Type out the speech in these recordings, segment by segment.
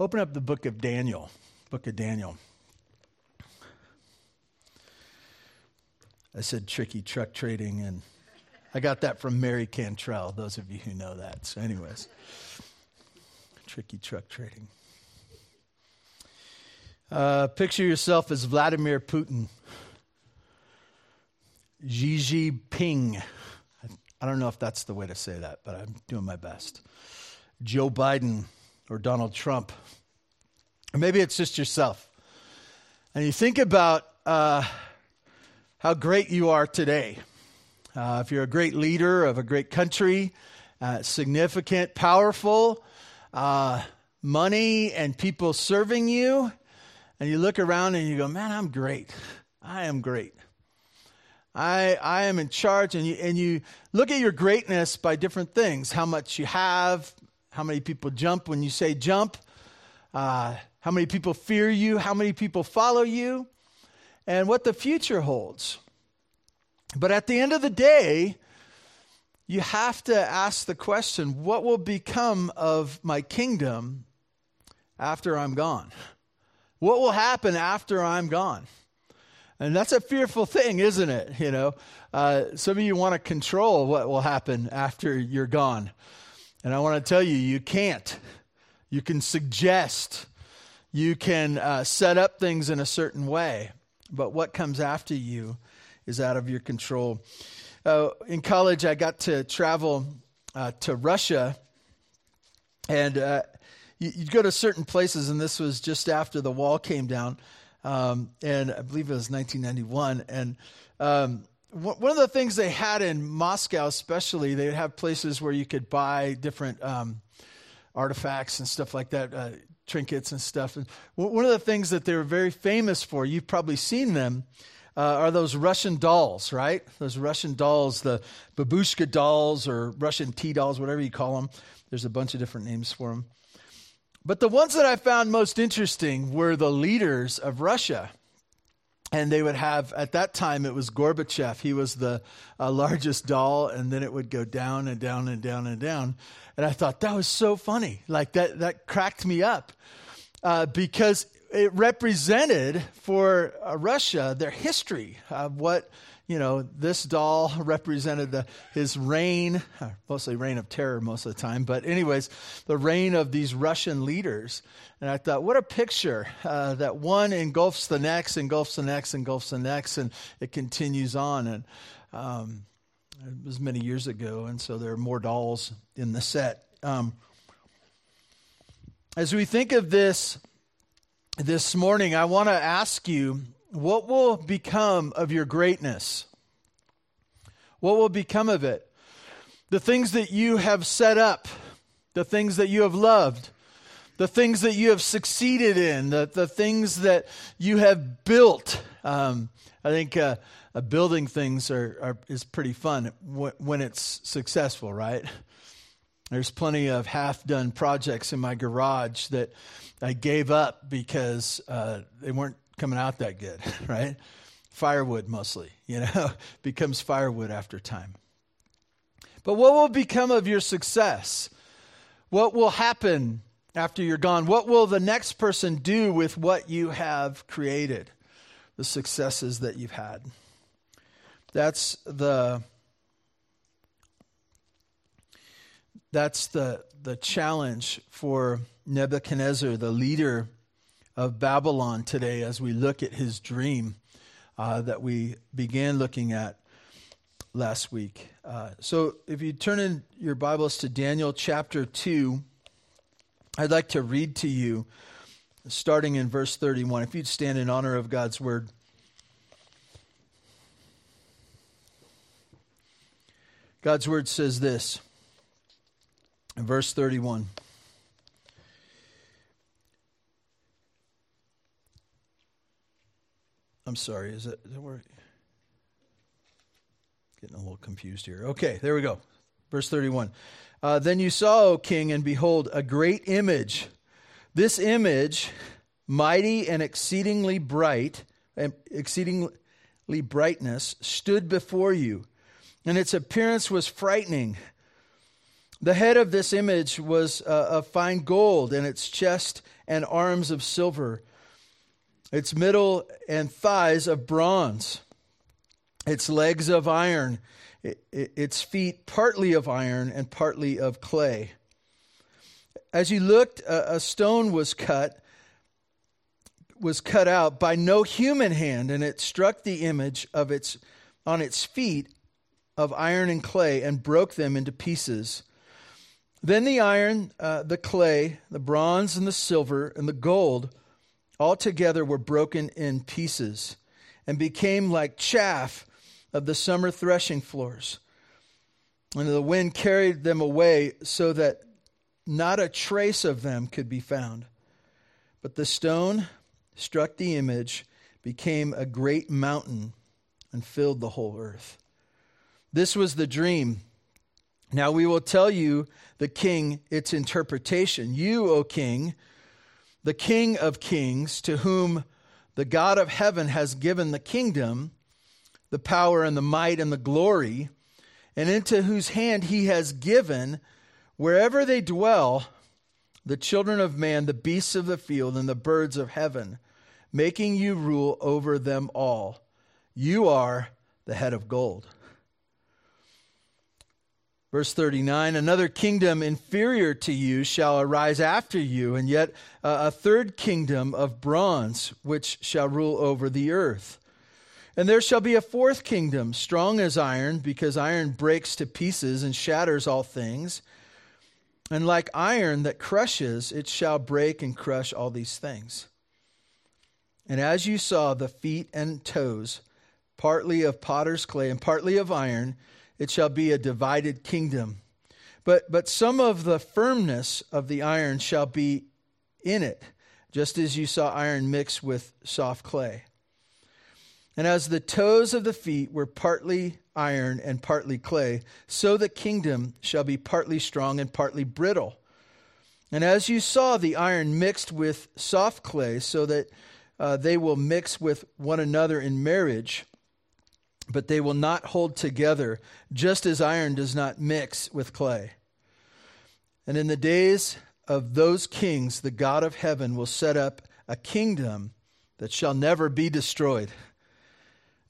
Open up the book of Daniel. Book of Daniel. I said tricky truck trading, and I got that from Mary Cantrell, those of you who know that. So, anyways, tricky truck trading. Uh, picture yourself as Vladimir Putin, Xi Jinping. I don't know if that's the way to say that, but I'm doing my best. Joe Biden or Donald Trump. Or maybe it's just yourself. And you think about uh, how great you are today. Uh, if you're a great leader of a great country, uh, significant, powerful, uh, money and people serving you, and you look around and you go, man, I'm great. I am great. I, I am in charge. And you, and you look at your greatness by different things how much you have, how many people jump when you say jump, uh, how many people fear you, how many people follow you, and what the future holds. But at the end of the day, you have to ask the question what will become of my kingdom after I'm gone? What will happen after I'm gone? And that's a fearful thing, isn't it? You know, uh, some of you want to control what will happen after you're gone. And I want to tell you, you can't. You can suggest, you can uh, set up things in a certain way, but what comes after you is out of your control. Uh, in college, I got to travel uh, to Russia, and uh, you, would go to certain places, and this was just after the wall came down, um, and I believe it was 1991. And um, one of the things they had in Moscow, especially, they would have places where you could buy different um, artifacts and stuff like that, uh, trinkets and stuff. And one of the things that they were very famous for, you've probably seen them, uh, are those Russian dolls, right? Those Russian dolls, the babushka dolls or Russian tea dolls, whatever you call them. There's a bunch of different names for them. But the ones that I found most interesting were the leaders of Russia. And they would have, at that time, it was Gorbachev. He was the uh, largest doll, and then it would go down and down and down and down. And I thought that was so funny. Like that, that cracked me up uh, because it represented for uh, Russia their history of what you know, this doll represented the, his reign, mostly reign of terror most of the time, but anyways, the reign of these Russian leaders. And I thought, what a picture uh, that one engulfs the next, engulfs the next, engulfs the next, and it continues on. And um, it was many years ago, and so there are more dolls in the set. Um, as we think of this this morning, I want to ask you what will become of your greatness? What will become of it? The things that you have set up, the things that you have loved, the things that you have succeeded in, the, the things that you have built. Um, I think uh, uh, building things are, are, is pretty fun when it's successful, right? There's plenty of half done projects in my garage that I gave up because uh, they weren't coming out that good, right? Firewood mostly, you know, becomes firewood after time. But what will become of your success? What will happen after you're gone? What will the next person do with what you have created? The successes that you've had. That's the that's the the challenge for Nebuchadnezzar, the leader of Babylon today as we look at his dream uh, that we began looking at last week. Uh, so, if you turn in your Bibles to Daniel chapter 2, I'd like to read to you starting in verse 31. If you'd stand in honor of God's word. God's word says this in verse 31. I'm sorry, is that, is that? Getting a little confused here. Okay, there we go. Verse 31. Uh, then you saw, O king, and behold, a great image. This image, mighty and exceedingly bright, and exceedingly brightness, stood before you, and its appearance was frightening. The head of this image was uh, of fine gold, and its chest and arms of silver, its middle and thighs of bronze, its legs of iron, its feet partly of iron and partly of clay. As you looked, a stone was cut was cut out by no human hand, and it struck the image of its on its feet of iron and clay and broke them into pieces. Then the iron, uh, the clay, the bronze, and the silver, and the gold all together were broken in pieces and became like chaff of the summer threshing floors. And the wind carried them away so that not a trace of them could be found. But the stone struck the image, became a great mountain, and filled the whole earth. This was the dream. Now we will tell you, the king, its interpretation. You, O king, the king of kings, to whom the God of heaven has given the kingdom, the power and the might and the glory, and into whose hand he has given, wherever they dwell, the children of man, the beasts of the field, and the birds of heaven, making you rule over them all. You are the head of gold. Verse 39 Another kingdom inferior to you shall arise after you, and yet uh, a third kingdom of bronze, which shall rule over the earth. And there shall be a fourth kingdom, strong as iron, because iron breaks to pieces and shatters all things. And like iron that crushes, it shall break and crush all these things. And as you saw the feet and toes, partly of potter's clay and partly of iron, it shall be a divided kingdom. But, but some of the firmness of the iron shall be in it, just as you saw iron mixed with soft clay. And as the toes of the feet were partly iron and partly clay, so the kingdom shall be partly strong and partly brittle. And as you saw the iron mixed with soft clay, so that uh, they will mix with one another in marriage, but they will not hold together, just as iron does not mix with clay. And in the days of those kings, the God of heaven will set up a kingdom that shall never be destroyed,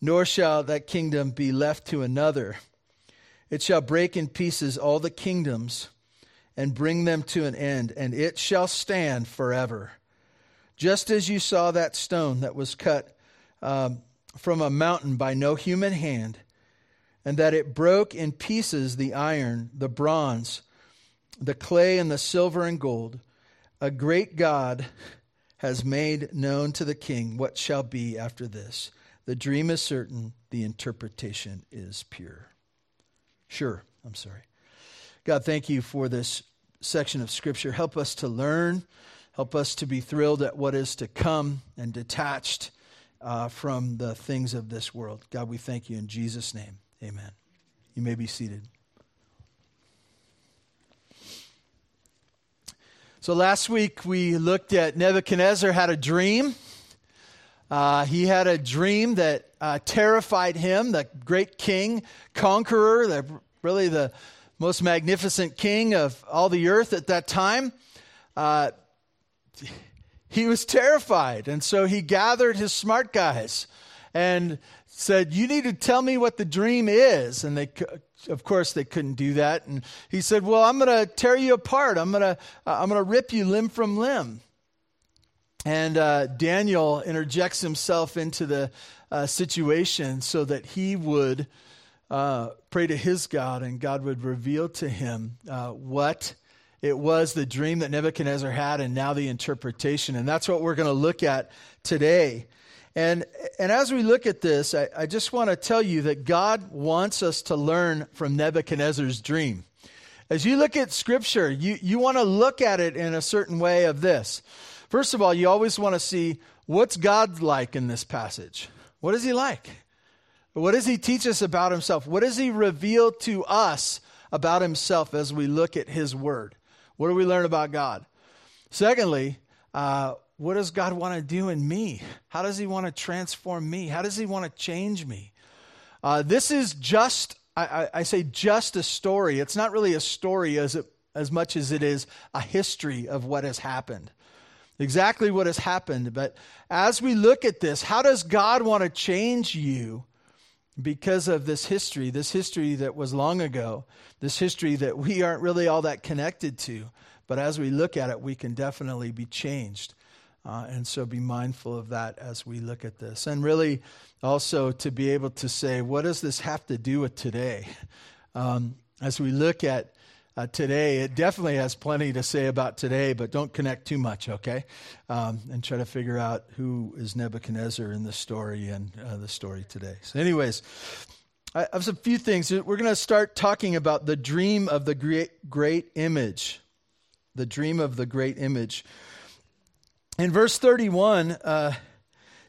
nor shall that kingdom be left to another. It shall break in pieces all the kingdoms and bring them to an end, and it shall stand forever. Just as you saw that stone that was cut um, from a mountain by no human hand, and that it broke in pieces the iron, the bronze, the clay, and the silver and gold, a great God has made known to the king what shall be after this. The dream is certain, the interpretation is pure. Sure, I'm sorry. God, thank you for this section of Scripture. Help us to learn, help us to be thrilled at what is to come and detached uh, from the things of this world. God, we thank you in Jesus' name. Amen. You may be seated. So last week we looked at Nebuchadnezzar had a dream. Uh, he had a dream that uh, terrified him, the great king, conqueror, the, really the most magnificent king of all the earth at that time. Uh, he was terrified. And so he gathered his smart guys and said, You need to tell me what the dream is. And they, of course, they couldn't do that. And he said, Well, I'm going to tear you apart. I'm going to, uh, I'm going to rip you limb from limb. And uh, Daniel interjects himself into the uh, situation so that he would uh, pray to his God and God would reveal to him uh, what it was the dream that Nebuchadnezzar had and now the interpretation. And that's what we're going to look at today. And, and as we look at this, I, I just want to tell you that God wants us to learn from Nebuchadnezzar's dream. As you look at Scripture, you, you want to look at it in a certain way of this. First of all, you always want to see what's God like in this passage? What is he like? What does he teach us about himself? What does he reveal to us about himself as we look at his word? What do we learn about God? Secondly, uh, what does God want to do in me? How does He want to transform me? How does He want to change me? Uh, this is just I, I, I say just a story. It's not really a story as, it, as much as it is a history of what has happened. Exactly what has happened. But as we look at this, how does God want to change you because of this history, this history that was long ago, this history that we aren't really all that connected to? But as we look at it, we can definitely be changed. Uh, and so be mindful of that as we look at this. And really also to be able to say, what does this have to do with today? Um, as we look at uh, today, it definitely has plenty to say about today, but don't connect too much, okay? Um, and try to figure out who is Nebuchadnezzar in the story and uh, the story today. So, anyways, I have a few things. We're going to start talking about the dream of the great, great image. The dream of the great image. In verse 31, uh,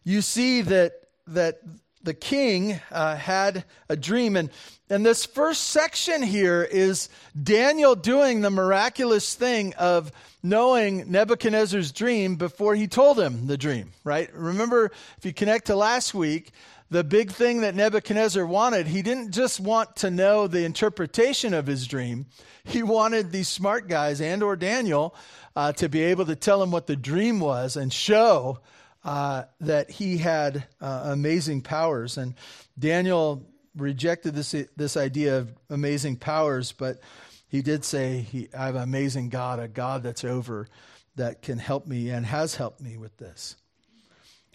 you see that, that the king uh, had a dream. And, and this first section here is Daniel doing the miraculous thing of knowing Nebuchadnezzar's dream before he told him the dream, right? Remember, if you connect to last week, the big thing that Nebuchadnezzar wanted, he didn't just want to know the interpretation of his dream. He wanted these smart guys and or Daniel uh, to be able to tell him what the dream was and show uh, that he had uh, amazing powers. And Daniel rejected this, this idea of amazing powers, but he did say, he, I have an amazing God, a God that's over, that can help me and has helped me with this.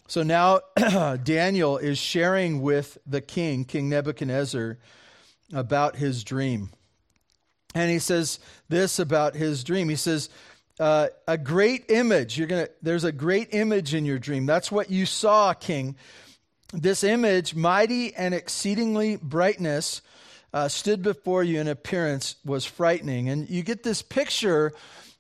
So now Daniel is sharing with the king, King Nebuchadnezzar, about his dream. And he says this about his dream. He says, uh, a great image. You're gonna. There's a great image in your dream. That's what you saw, King. This image, mighty and exceedingly brightness, uh, stood before you in appearance was frightening, and you get this picture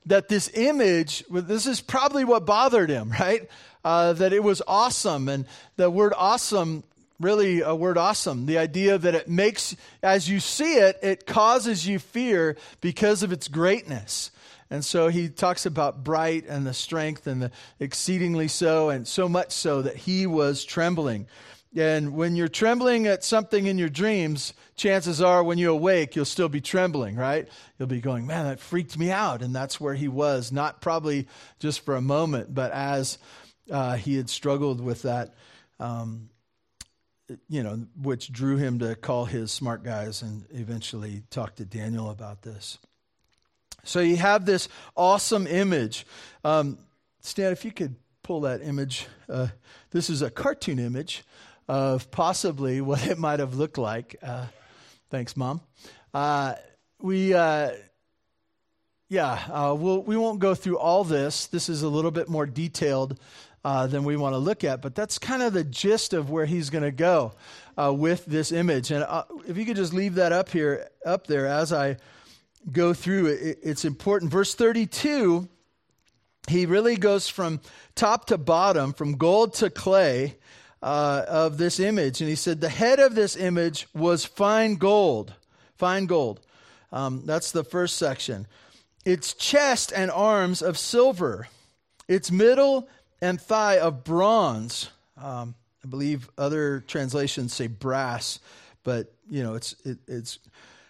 that this image. This is probably what bothered him, right? Uh, that it was awesome, and the word awesome really a word awesome. The idea that it makes, as you see it, it causes you fear because of its greatness. And so he talks about bright and the strength and the exceedingly so, and so much so that he was trembling. And when you're trembling at something in your dreams, chances are when you awake, you'll still be trembling, right? You'll be going, man, that freaked me out. And that's where he was, not probably just for a moment, but as uh, he had struggled with that, um, you know, which drew him to call his smart guys and eventually talk to Daniel about this. So you have this awesome image. Um, Stan, if you could pull that image. Uh, this is a cartoon image of possibly what it might have looked like. Uh, thanks, Mom. Uh, we, uh, yeah, uh, we'll, we won't go through all this. This is a little bit more detailed uh, than we want to look at, but that's kind of the gist of where he's going to go with this image. And if you could just leave that up here, up there as I go through it, it's important. Verse 32, he really goes from top to bottom, from gold to clay uh, of this image. And he said, The head of this image was fine gold. Fine gold. Um, that's the first section. Its chest and arms of silver, its middle and thigh of bronze. Um, I believe other translations say brass, but you know it's it, it's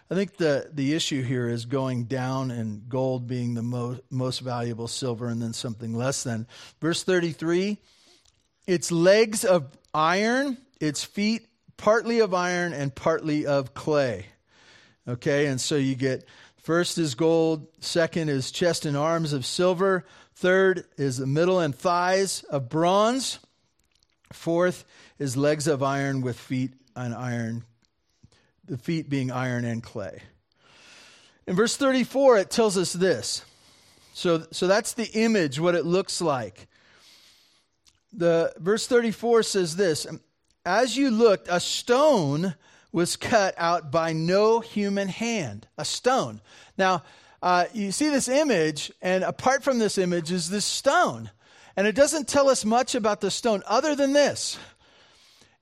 I think the, the issue here is going down and gold being the mo- most valuable, silver, and then something less than. Verse 33 its legs of iron, its feet partly of iron and partly of clay. Okay, and so you get first is gold, second is chest and arms of silver, third is the middle and thighs of bronze, fourth is legs of iron with feet and iron the feet being iron and clay. In verse 34, it tells us this. So, so that's the image, what it looks like. The verse 34 says this As you looked, a stone was cut out by no human hand. A stone. Now, uh, you see this image, and apart from this image is this stone. And it doesn't tell us much about the stone other than this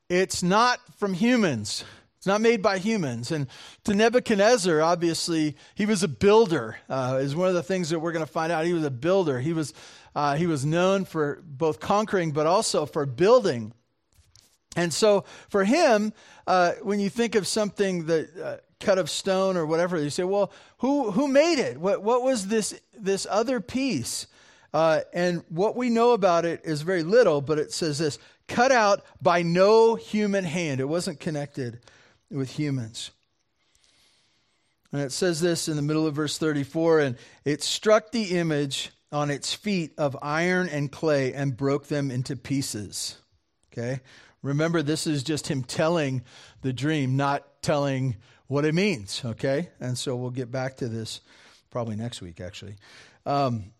it's not from humans. It's not made by humans. And to Nebuchadnezzar, obviously, he was a builder. Uh, is one of the things that we're going to find out. He was a builder. He was uh, he was known for both conquering, but also for building. And so, for him, uh, when you think of something that uh, cut of stone or whatever. You say, well, who, who made it? What, what was this, this other piece? Uh, and what we know about it is very little, but it says this cut out by no human hand. It wasn't connected with humans. And it says this in the middle of verse 34 and it struck the image on its feet of iron and clay and broke them into pieces. Okay? Remember, this is just him telling the dream, not telling what it means. Okay? And so we'll get back to this probably next week, actually. Um,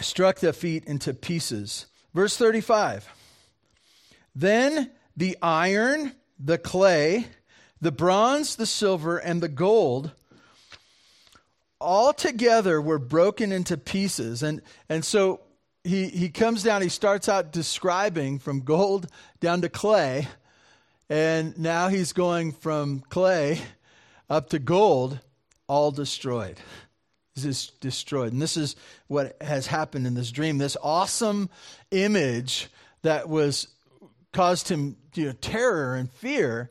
struck the feet into pieces. Verse 35 Then the iron, the clay, the bronze, the silver, and the gold all together were broken into pieces. And, and so he, he comes down, he starts out describing from gold down to clay. And now he's going from clay up to gold, all destroyed. This is destroyed. And this is what has happened in this dream. This awesome image that was caused him you know, terror and fear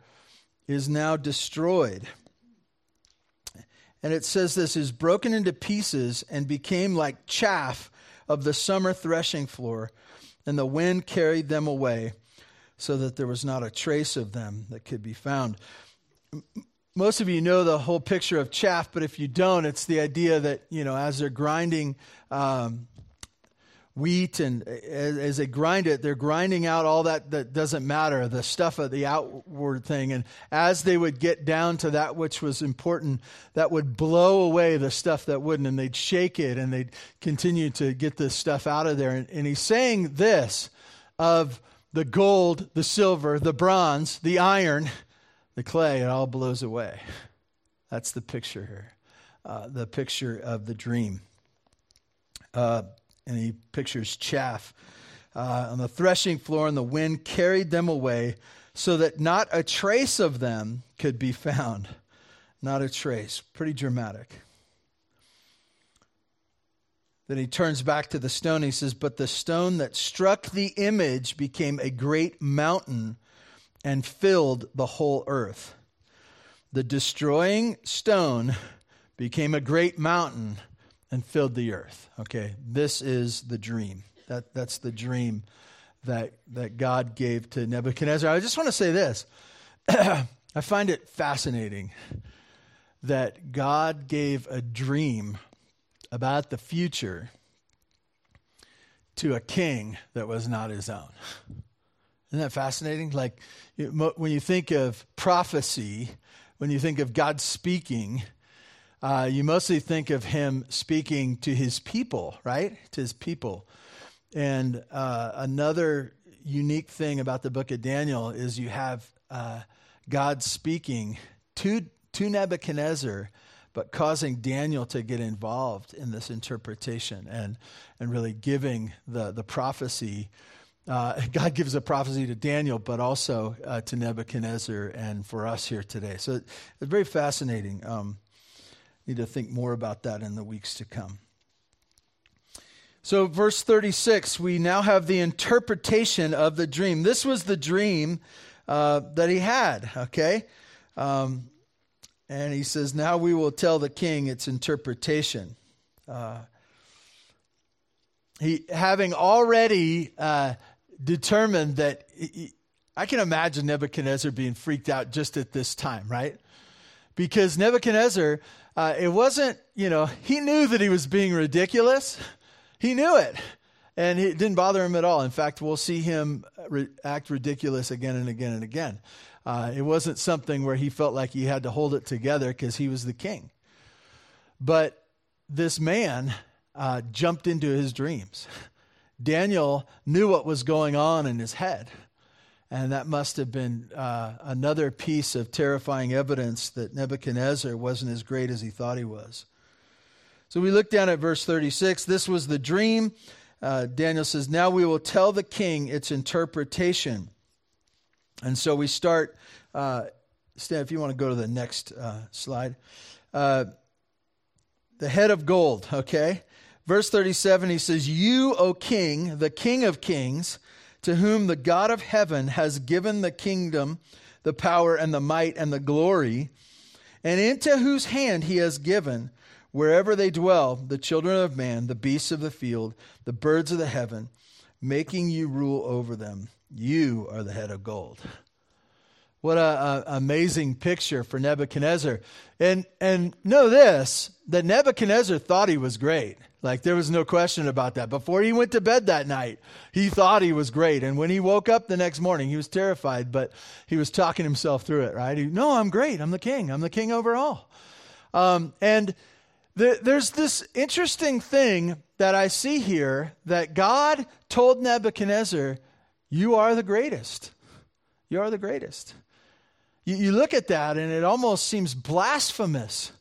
is now destroyed. And it says this is broken into pieces and became like chaff of the summer threshing floor, and the wind carried them away so that there was not a trace of them that could be found. Most of you know the whole picture of chaff, but if you don't, it's the idea that, you know, as they're grinding um, wheat and as, they grind it they're grinding out all that that doesn't matter the stuff of the outward thing. And as they would get down to that which was important that would blow away the stuff that wouldn't and they'd shake it and they'd continue to get this stuff out of there. And, and he's saying this of the gold the silver the bronze the iron the clay it all blows away. That's the picture here uh, the picture of the dream. Uh, and he pictures chaff uh, on the threshing floor, and the wind carried them away so that not a trace of them could be found. Not a trace. Pretty dramatic. Then he turns back to the stone. He says, But the stone that struck the image became a great mountain and filled the whole earth. The destroying stone became a great mountain and filled the earth. Okay, this is the dream. That, that's the dream that, that God gave to Nebuchadnezzar. I just want to say this I find it fascinating that God gave a dream about the future to a king that was not his own. Isn't that fascinating? Like when you think of prophecy, when you think of God speaking, uh, you mostly think of him speaking to his people, right? To his people. And uh, another unique thing about the book of Daniel is you have uh, God speaking to, to Nebuchadnezzar, but causing Daniel to get involved in this interpretation and, and really giving the, the prophecy. Uh, God gives a prophecy to Daniel, but also uh, to Nebuchadnezzar and for us here today. So it's very fascinating. Um, Need to think more about that in the weeks to come. So, verse 36, we now have the interpretation of the dream. This was the dream uh, that he had, okay? Um, and he says, Now we will tell the king its interpretation. Uh, he, having already uh, determined that, he, I can imagine Nebuchadnezzar being freaked out just at this time, right? Because Nebuchadnezzar uh, it wasn't, you know, he knew that he was being ridiculous. He knew it. And it didn't bother him at all. In fact, we'll see him re- act ridiculous again and again and again. Uh, it wasn't something where he felt like he had to hold it together because he was the king. But this man uh, jumped into his dreams. Daniel knew what was going on in his head. And that must have been uh, another piece of terrifying evidence that Nebuchadnezzar wasn't as great as he thought he was. So we look down at verse 36. This was the dream. Uh, Daniel says, Now we will tell the king its interpretation. And so we start. Uh, Stan, if you want to go to the next uh, slide. Uh, the head of gold, okay? Verse 37, he says, You, O king, the king of kings, to whom the God of heaven has given the kingdom, the power, and the might, and the glory. and into whose hand he has given, wherever they dwell, the children of man, the beasts of the field, the birds of the heaven, making you rule over them. You are the head of gold. What a, amazing picture for Nebuchadnezzar. And and know this that Nebuchadnezzar thought he was great. Like there was no question about that. Before he went to bed that night, he thought he was great. And when he woke up the next morning, he was terrified, but he was talking himself through it, right? He, no, I'm great. I'm the king. I'm the king over all. Um, and the, there's this interesting thing that I see here that God told Nebuchadnezzar, You are the greatest. You are the greatest. You, you look at that and it almost seems blasphemous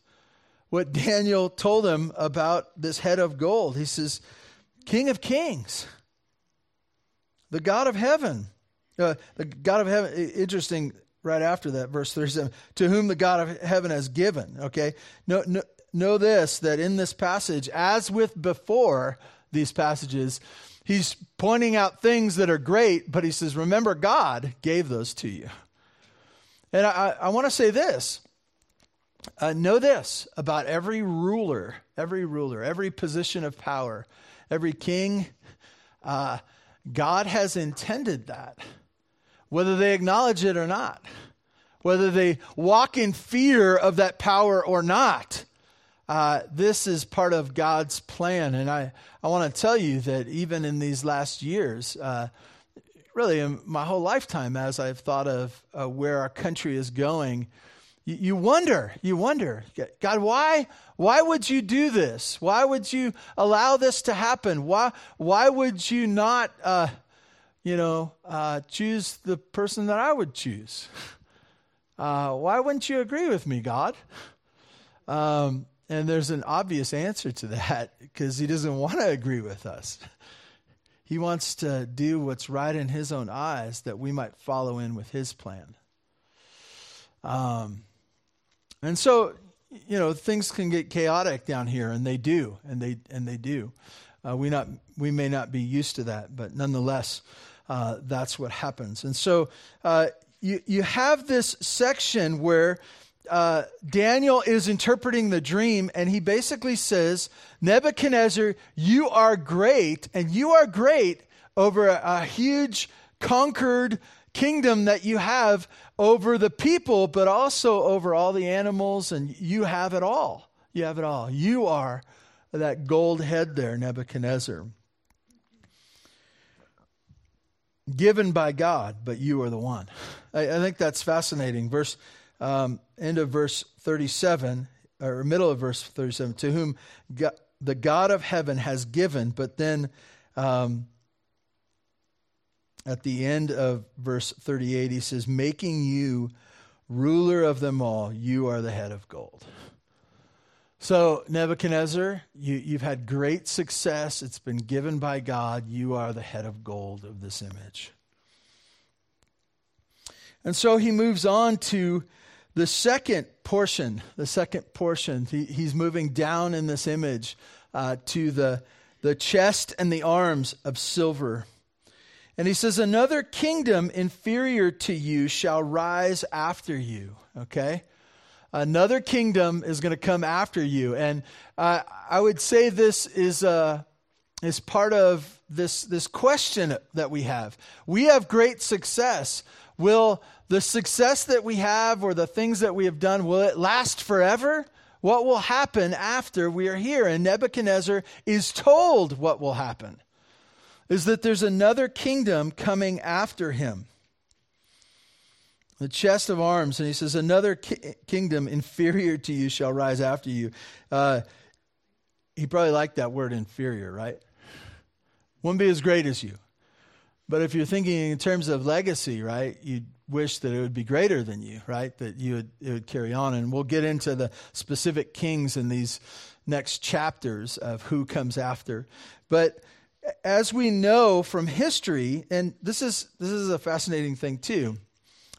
what Daniel told him about this head of gold. He says, King of kings, the God of heaven. Uh, the God of heaven, interesting, right after that, verse 37, to whom the God of heaven has given. Okay? Know, know, know this, that in this passage, as with before these passages, he's pointing out things that are great, but he says, remember, God gave those to you. And I, I want to say this. Uh, know this about every ruler, every ruler, every position of power, every king. Uh, God has intended that, whether they acknowledge it or not, whether they walk in fear of that power or not. Uh, this is part of God's plan. And I, I want to tell you that even in these last years, uh, really in my whole lifetime as I've thought of uh, where our country is going, you, wonder, you wonder, God, why, why would you do this? Why would you allow this to happen? Why, why would you not, uh, you know, uh, choose the person that I would choose? Uh, why wouldn't you agree with me, God? Um, and there's an obvious answer to that because he doesn't want to agree with us. He wants to do what's right in his own eyes that we might follow in with his plan. Um, and so, you know, things can get chaotic down here, and they do, and they and they do. Uh, we not we may not be used to that, but nonetheless, uh, that's what happens. And so, uh, you you have this section where uh, Daniel is interpreting the dream, and he basically says, Nebuchadnezzar, you are great, and you are great over a, a huge conquered kingdom that you have over the people, but also over all the animals, and you have it all. You have it all. You are that gold head there, Nebuchadnezzar. Given by God, but you are the one. I, I think that's fascinating. Verse um, end of verse 37, or middle of verse 37, to whom God, the God of heaven has given, but then um, at the end of verse 38, he says, making you ruler of them all, you are the head of gold. So, Nebuchadnezzar, you, you've had great success. It's been given by God. You are the head of gold of this image. And so he moves on to the second portion, the second portion, he, he's moving down in this image uh, to the, the chest and the arms of silver. And he says, Another kingdom inferior to you shall rise after you. Okay? Another kingdom is going to come after you. And uh, I would say this is, uh, is part of this, this question that we have. We have great success. Will the success that we have or the things that we have done, will it last forever? What will happen after we are here? And Nebuchadnezzar is told what will happen is that there's another kingdom coming after him. The chest of arms, and he says, Another ki- kingdom inferior to you shall rise after you. Uh, he probably liked that word inferior, right? Won't be as great as you. But if you're thinking in terms of legacy, right, you'd wish that it would be greater than you, right? That you would, it would carry on. And we'll get into the specific kings in these next chapters of who comes after. But as we know from history, and this is, this is a fascinating thing too,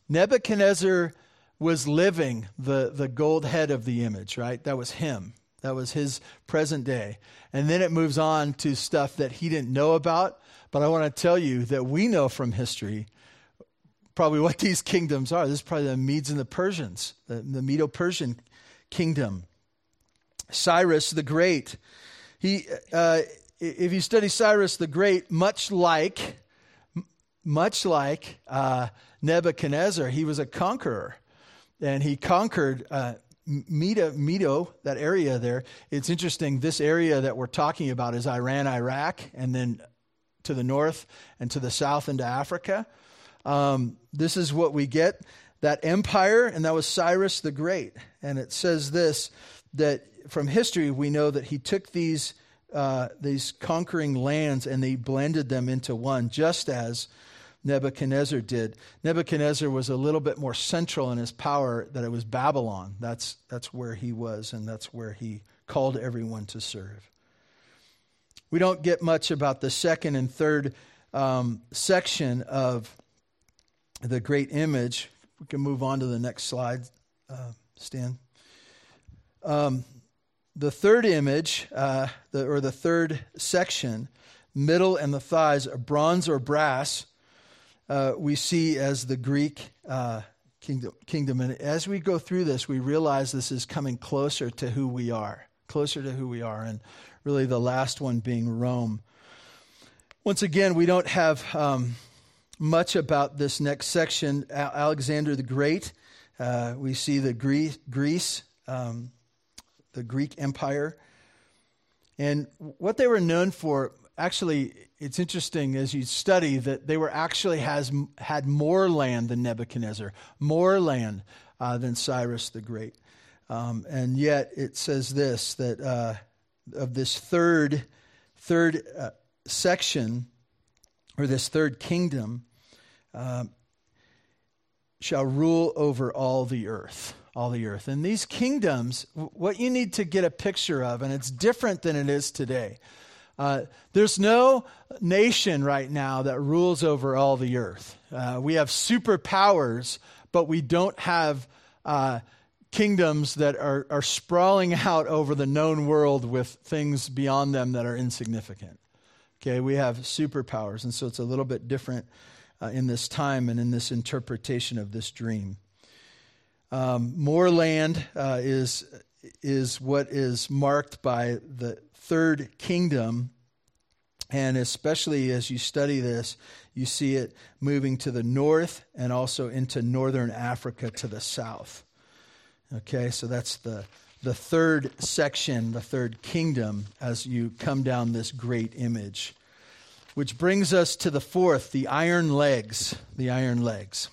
Nebuchadnezzar was living the, the gold head of the image, right? That was him. That was his present day. And then it moves on to stuff that he didn't know about. But I want to tell you that we know from history probably what these kingdoms are. This is probably the Medes and the Persians, the, the Medo Persian kingdom. Cyrus the Great. He, uh, if you study Cyrus the Great, much like, much like uh, Nebuchadnezzar, he was a conqueror, and he conquered uh, Medo, Medo, that area there. It's interesting. This area that we're talking about is Iran, Iraq, and then to the north and to the south into Africa. Um, this is what we get that empire, and that was Cyrus the Great. And it says this that from history we know that he took these uh, these conquering lands and they blended them into one, just as Nebuchadnezzar did. Nebuchadnezzar was a little bit more central in his power that it was Babylon. That's that's where he was, and that's where he called everyone to serve. We don't get much about the second and third um, section of the great image. We can move on to the next slide, uh, Stan. Um, the third image, uh, the, or the third section, middle and the thighs, bronze or brass, uh, we see as the Greek uh, kingdom, kingdom. And as we go through this, we realize this is coming closer to who we are, closer to who we are, and really the last one being Rome. Once again, we don't have um, much about this next section. Alexander the Great, uh, we see the Greece, Greece um, the Greek Empire. And what they were known for, actually, it's interesting as you study that they were actually has had more land than Nebuchadnezzar, more land uh, than Cyrus the Great. Um, and yet it says this that uh, of this third third uh, section or this third kingdom, um, shall rule over all the earth. All the earth. And these kingdoms, what you need to get a picture of, and it's different than it is today. Uh, there's no nation right now that rules over all the earth. Uh, we have superpowers, but we don't have uh, kingdoms that are, are sprawling out over the known world with things beyond them that are insignificant. Okay, we have superpowers, and so it's a little bit different uh, in this time and in this interpretation of this dream. Um, more land uh, is, is what is marked by the third kingdom. And especially as you study this, you see it moving to the north and also into northern Africa to the south. Okay, so that's the, the third section, the third kingdom, as you come down this great image. Which brings us to the fourth, the iron legs. The iron legs.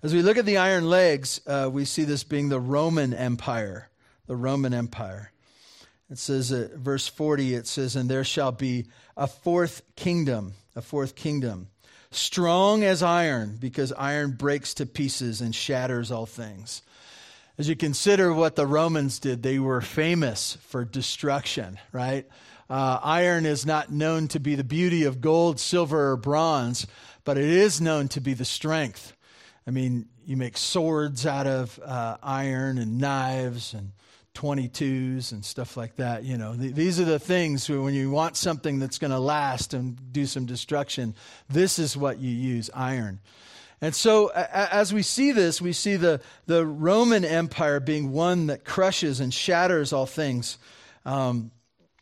As we look at the iron legs, uh, we see this being the Roman Empire. The Roman Empire. It says, uh, verse 40, it says, And there shall be a fourth kingdom, a fourth kingdom, strong as iron, because iron breaks to pieces and shatters all things. As you consider what the Romans did, they were famous for destruction, right? Uh, iron is not known to be the beauty of gold, silver, or bronze, but it is known to be the strength. I mean, you make swords out of uh, iron and knives and 22s and stuff like that. You know, th- these are the things when you want something that's going to last and do some destruction, this is what you use iron. And so, a- as we see this, we see the, the Roman Empire being one that crushes and shatters all things. Um,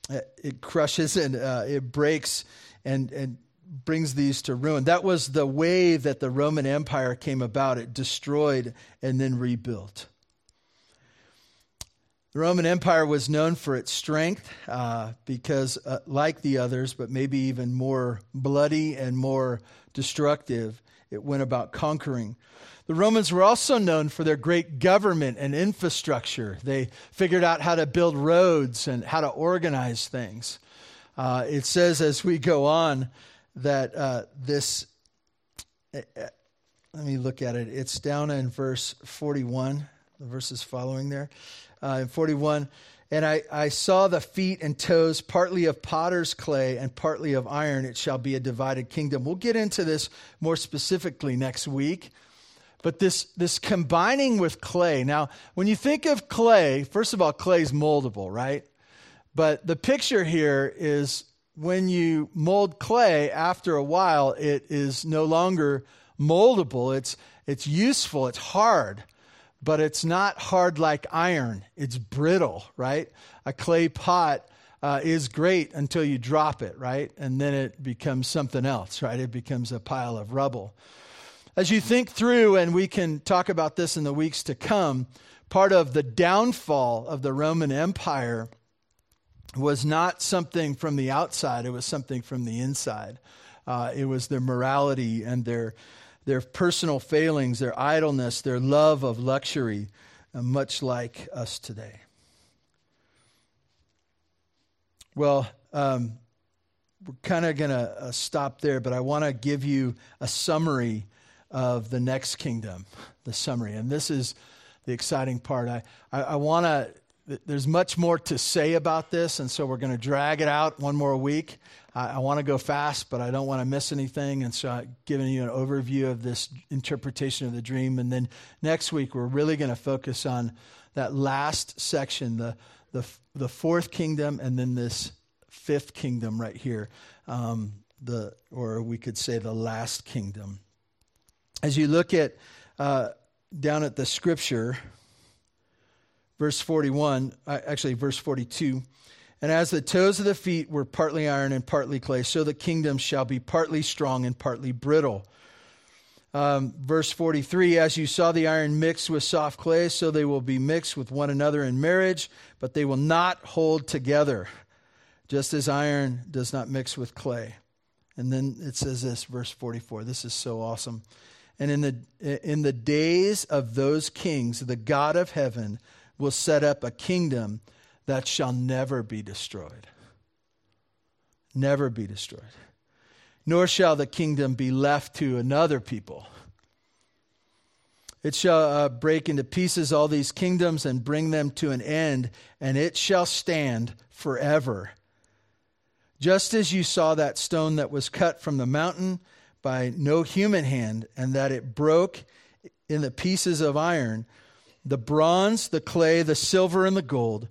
it crushes and uh, it breaks and, and brings these to ruin. That was the way that the Roman Empire came about. It destroyed and then rebuilt. The Roman Empire was known for its strength uh, because, uh, like the others, but maybe even more bloody and more destructive, it went about conquering. The Romans were also known for their great government and infrastructure. They figured out how to build roads and how to organize things. Uh, it says as we go on that uh, this, uh, let me look at it. It's down in verse 41, the verses following there. Uh, in 41, and I, I saw the feet and toes, partly of potter's clay and partly of iron. It shall be a divided kingdom. We'll get into this more specifically next week. But this, this combining with clay. Now, when you think of clay, first of all, clay is moldable, right? But the picture here is when you mold clay, after a while, it is no longer moldable. It's, it's useful, it's hard. but it's not hard like iron. It's brittle, right? A clay pot uh, is great until you drop it, right? And then it becomes something else, right? It becomes a pile of rubble. As you think through, and we can talk about this in the weeks to come, part of the downfall of the Roman Empire was not something from the outside, it was something from the inside. Uh, it was their morality and their, their personal failings, their idleness, their love of luxury, uh, much like us today. Well, um, we're kind of going to uh, stop there, but I want to give you a summary of the next kingdom, the summary. And this is the exciting part. I, I, I want to there's much more to say about this, and so we're going to drag it out one more week. I, I want to go fast, but I don't want to miss anything, and so I'm giving you an overview of this interpretation of the dream. And then next week, we're really going to focus on that last section, the, the, the fourth kingdom, and then this fifth kingdom right here, um, the, or we could say the last kingdom. As you look at uh, down at the scripture, verse 41, uh, actually, verse 42. And as the toes of the feet were partly iron and partly clay, so the kingdom shall be partly strong and partly brittle. Um, verse 43 As you saw the iron mixed with soft clay, so they will be mixed with one another in marriage, but they will not hold together, just as iron does not mix with clay. And then it says this, verse 44. This is so awesome. And in the, in the days of those kings, the God of heaven will set up a kingdom that shall never be destroyed. Never be destroyed. Nor shall the kingdom be left to another people. It shall uh, break into pieces all these kingdoms and bring them to an end, and it shall stand forever. Just as you saw that stone that was cut from the mountain by no human hand, and that it broke in the pieces of iron the bronze, the clay, the silver, and the gold.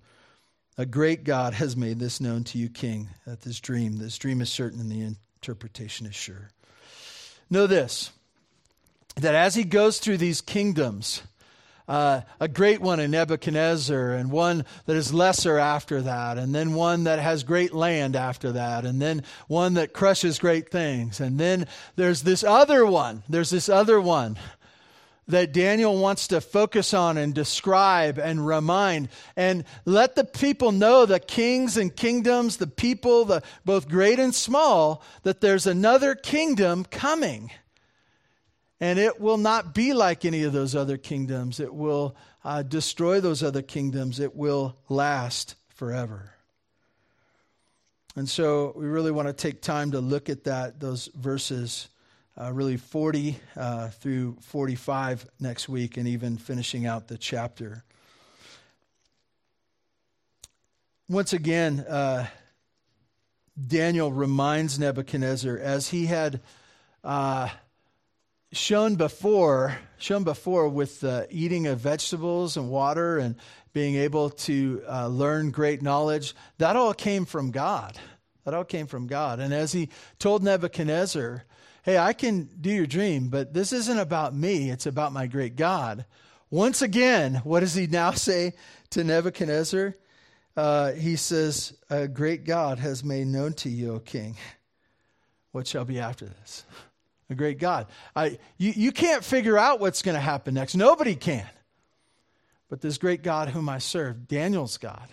A great God has made this known to you, King, that this dream, this dream is certain and the interpretation is sure. Know this that as he goes through these kingdoms, uh, a great one in Nebuchadnezzar, and one that is lesser after that, and then one that has great land after that, and then one that crushes great things. And then there's this other one. There's this other one that Daniel wants to focus on and describe and remind and let the people know the kings and kingdoms, the people, the both great and small, that there's another kingdom coming. And it will not be like any of those other kingdoms. It will uh, destroy those other kingdoms. It will last forever. And so we really want to take time to look at that, those verses uh, really 40 uh, through 45 next week, and even finishing out the chapter. Once again, uh, Daniel reminds Nebuchadnezzar, as he had uh, shown before, shown before with the eating of vegetables and water and being able to uh, learn great knowledge, that all came from God. That all came from God. And as he told Nebuchadnezzar, hey, I can do your dream, but this isn't about me, it's about my great God. Once again, what does he now say to Nebuchadnezzar? Uh, he says, A great God has made known to you, O king. What shall be after this? A great God. I, you, you can't figure out what's going to happen next. Nobody can. But this great God whom I serve, Daniel's God,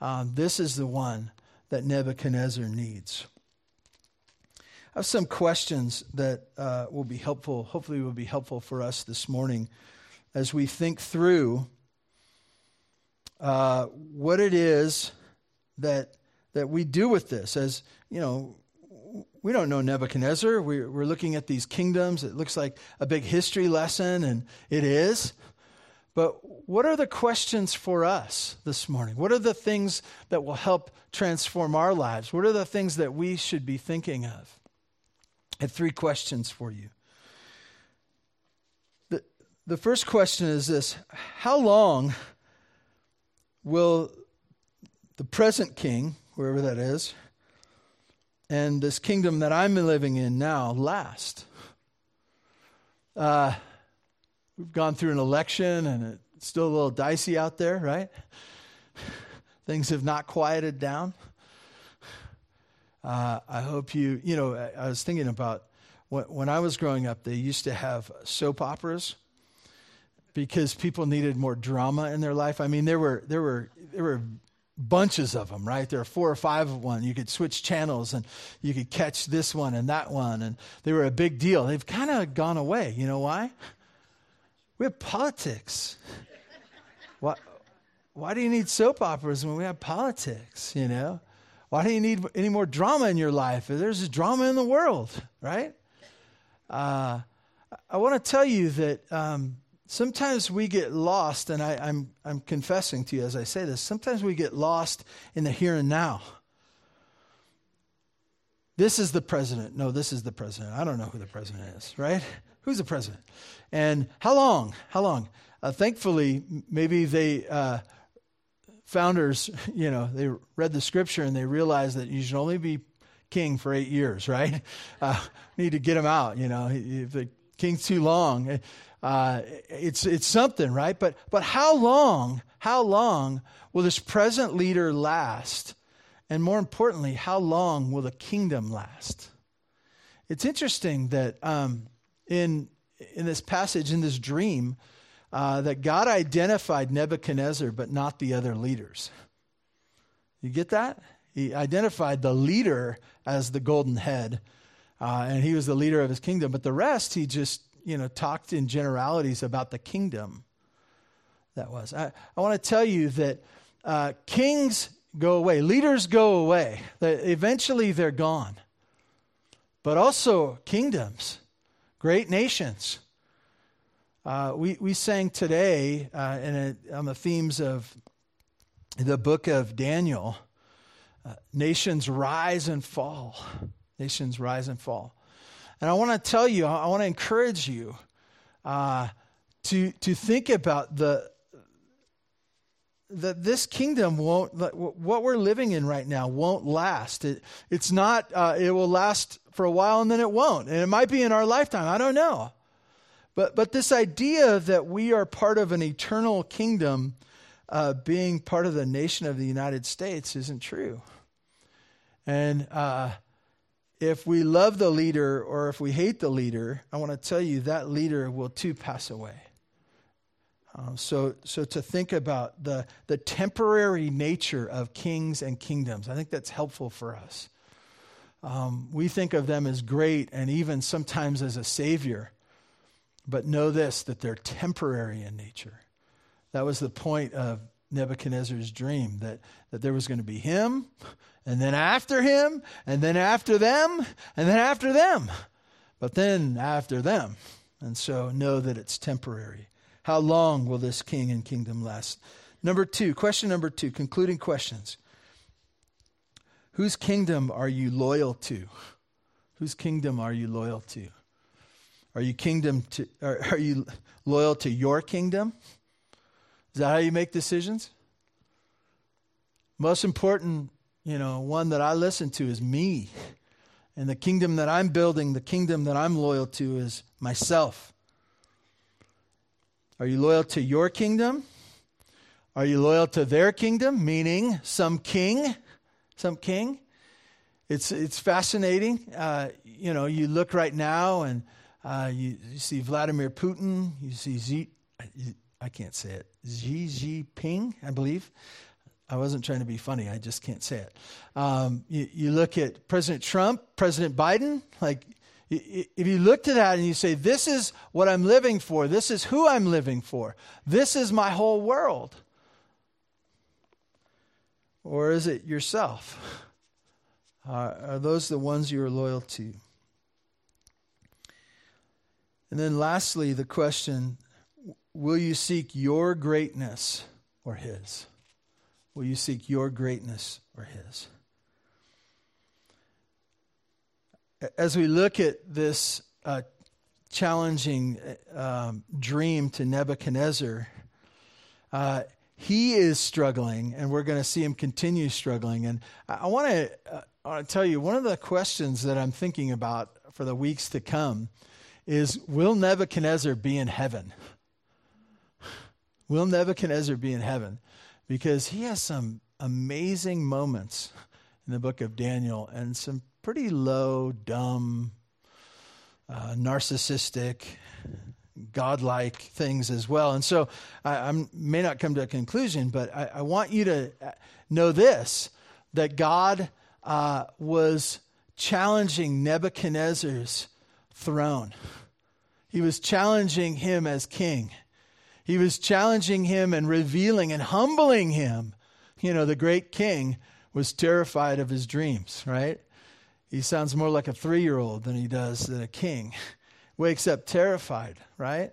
um, this is the one that Nebuchadnezzar needs. I have some questions that uh, will be helpful, hopefully, will be helpful for us this morning as we think through uh, what it is that, that we do with this. As you know, we don't know Nebuchadnezzar. We're, we're looking at these kingdoms. It looks like a big history lesson, and it is. But what are the questions for us this morning? What are the things that will help transform our lives? What are the things that we should be thinking of? I have three questions for you. The, the first question is this How long will the present king, wherever that is, and this kingdom that I'm living in now last? Uh, we've gone through an election and it's still a little dicey out there, right? Things have not quieted down. Uh, I hope you, you know, I, I was thinking about when, when I was growing up, they used to have soap operas because people needed more drama in their life. I mean, there were, there were, there were bunches of them, right? There are four or five of one. You could switch channels and you could catch this one and that one. And they were a big deal. They've kind of gone away. You know why? We have politics. why, why do you need soap operas when we have politics, you know? Why do you need any more drama in your life? There's drama in the world, right? Uh, I want to tell you that um, sometimes we get lost, and I, am I'm, I'm confessing to you as I say this, sometimes we get lost in the here and now. This is the president. No, this is the president. I don't know who the president is, right? Who's the president? And how long? How long? Uh, thankfully, maybe they, uh, founders, you know, they read the scripture and they realized that you should only be king for eight years, right? Uh, need to get him out, you know. If the king's too long, uh, it's it's something, right? But but how long? How long will this present leader last? And more importantly, how long will the kingdom last? It's interesting that um, in in this passage, in this dream, uh, that God identified Nebuchadnezzar, but not the other leaders. You get that? He identified the leader as the golden head, uh, and he was the leader of his kingdom. But the rest, he just you know, talked in generalities about the kingdom that was. I, I want to tell you that uh, kings go away, leaders go away, that eventually they're gone. But also kingdoms, great nations. Uh, we, we sang today uh, in a, on the themes of the book of Daniel uh, nations rise and fall. Nations rise and fall. And I want to tell you, I want to encourage you uh, to, to think about the, that this kingdom won't, what we're living in right now won't last. It, it's not, uh, it will last for a while and then it won't. And it might be in our lifetime. I don't know. But, but this idea that we are part of an eternal kingdom, uh, being part of the nation of the United States, isn't true. And uh, if we love the leader or if we hate the leader, I want to tell you that leader will too pass away. Um, so, so to think about the, the temporary nature of kings and kingdoms, I think that's helpful for us. Um, we think of them as great and even sometimes as a savior, but know this that they're temporary in nature. That was the point of Nebuchadnezzar's dream that, that there was going to be him and then after him, and then after them, and then after them, but then after them. And so know that it's temporary. How long will this king and kingdom last? Number two, question number two, concluding questions. Whose kingdom are you loyal to? Whose kingdom are you loyal to? Are you kingdom to are, are you loyal to your kingdom? Is that how you make decisions? Most important you know, one that I listen to is me. And the kingdom that I'm building, the kingdom that I'm loyal to is myself. Are you loyal to your kingdom? Are you loyal to their kingdom, meaning some king? Some king? It's, it's fascinating. Uh, you know, you look right now and uh, you, you, see Vladimir Putin, you see Xi, I can't say it, Xi Jinping, I believe. I wasn't trying to be funny. I just can't say it. Um, you, you, look at President Trump, President Biden. Like, if you look to that and you say, "This is what I'm living for. This is who I'm living for. This is my whole world," or is it yourself? Are those the ones you are loyal to? And then, lastly, the question: Will you seek your greatness or His? Will you seek your greatness or His? As we look at this uh, challenging um, dream to Nebuchadnezzar, uh, he is struggling, and we're going to see him continue struggling. And I want to uh, tell you one of the questions that I'm thinking about for the weeks to come is Will Nebuchadnezzar be in heaven? Will Nebuchadnezzar be in heaven? Because he has some amazing moments in the book of Daniel and some pretty low, dumb, uh, narcissistic, godlike things as well. And so I, I, may not come to a conclusion, but I, I want you to know this that God uh, was challenging Nebuchadnezzar's throne. He was challenging him as king. He was challenging him and revealing and humbling him. You know, the great king was terrified of his dreams, right? He sounds more like a three year old than he does than a king. Wakes up terrified, right?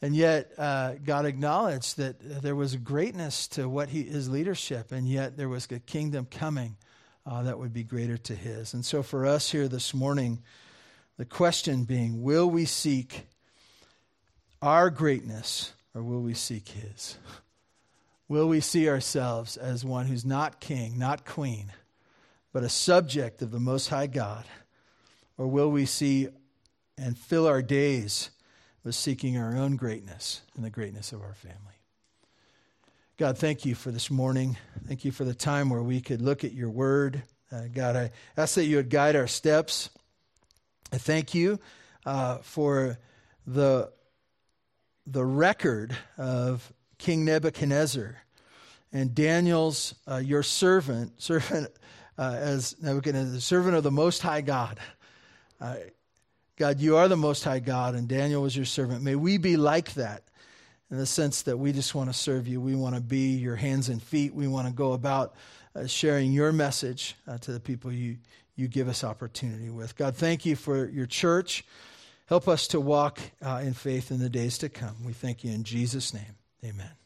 And yet, uh, God acknowledged that there was greatness to what he, his leadership, and yet there was a kingdom coming uh, that would be greater to his. And so, for us here this morning, the question being will we seek our greatness or will we seek his? Will we see ourselves as one who's not king, not queen, but a subject of the Most High God? Or will we see and fill our days with seeking our own greatness and the greatness of our family? God, thank you for this morning. Thank you for the time where we could look at your word. Uh, God, I ask that you would guide our steps. I thank you uh, for the, the record of King Nebuchadnezzar and Daniel's, uh, your servant, servant uh, as Nebuchadnezzar, servant of the Most High God. Uh, God, you are the Most High God, and Daniel was your servant. May we be like that in the sense that we just want to serve you. We want to be your hands and feet. We want to go about uh, sharing your message uh, to the people you, you give us opportunity with. God, thank you for your church. Help us to walk uh, in faith in the days to come. We thank you in Jesus' name. Amen.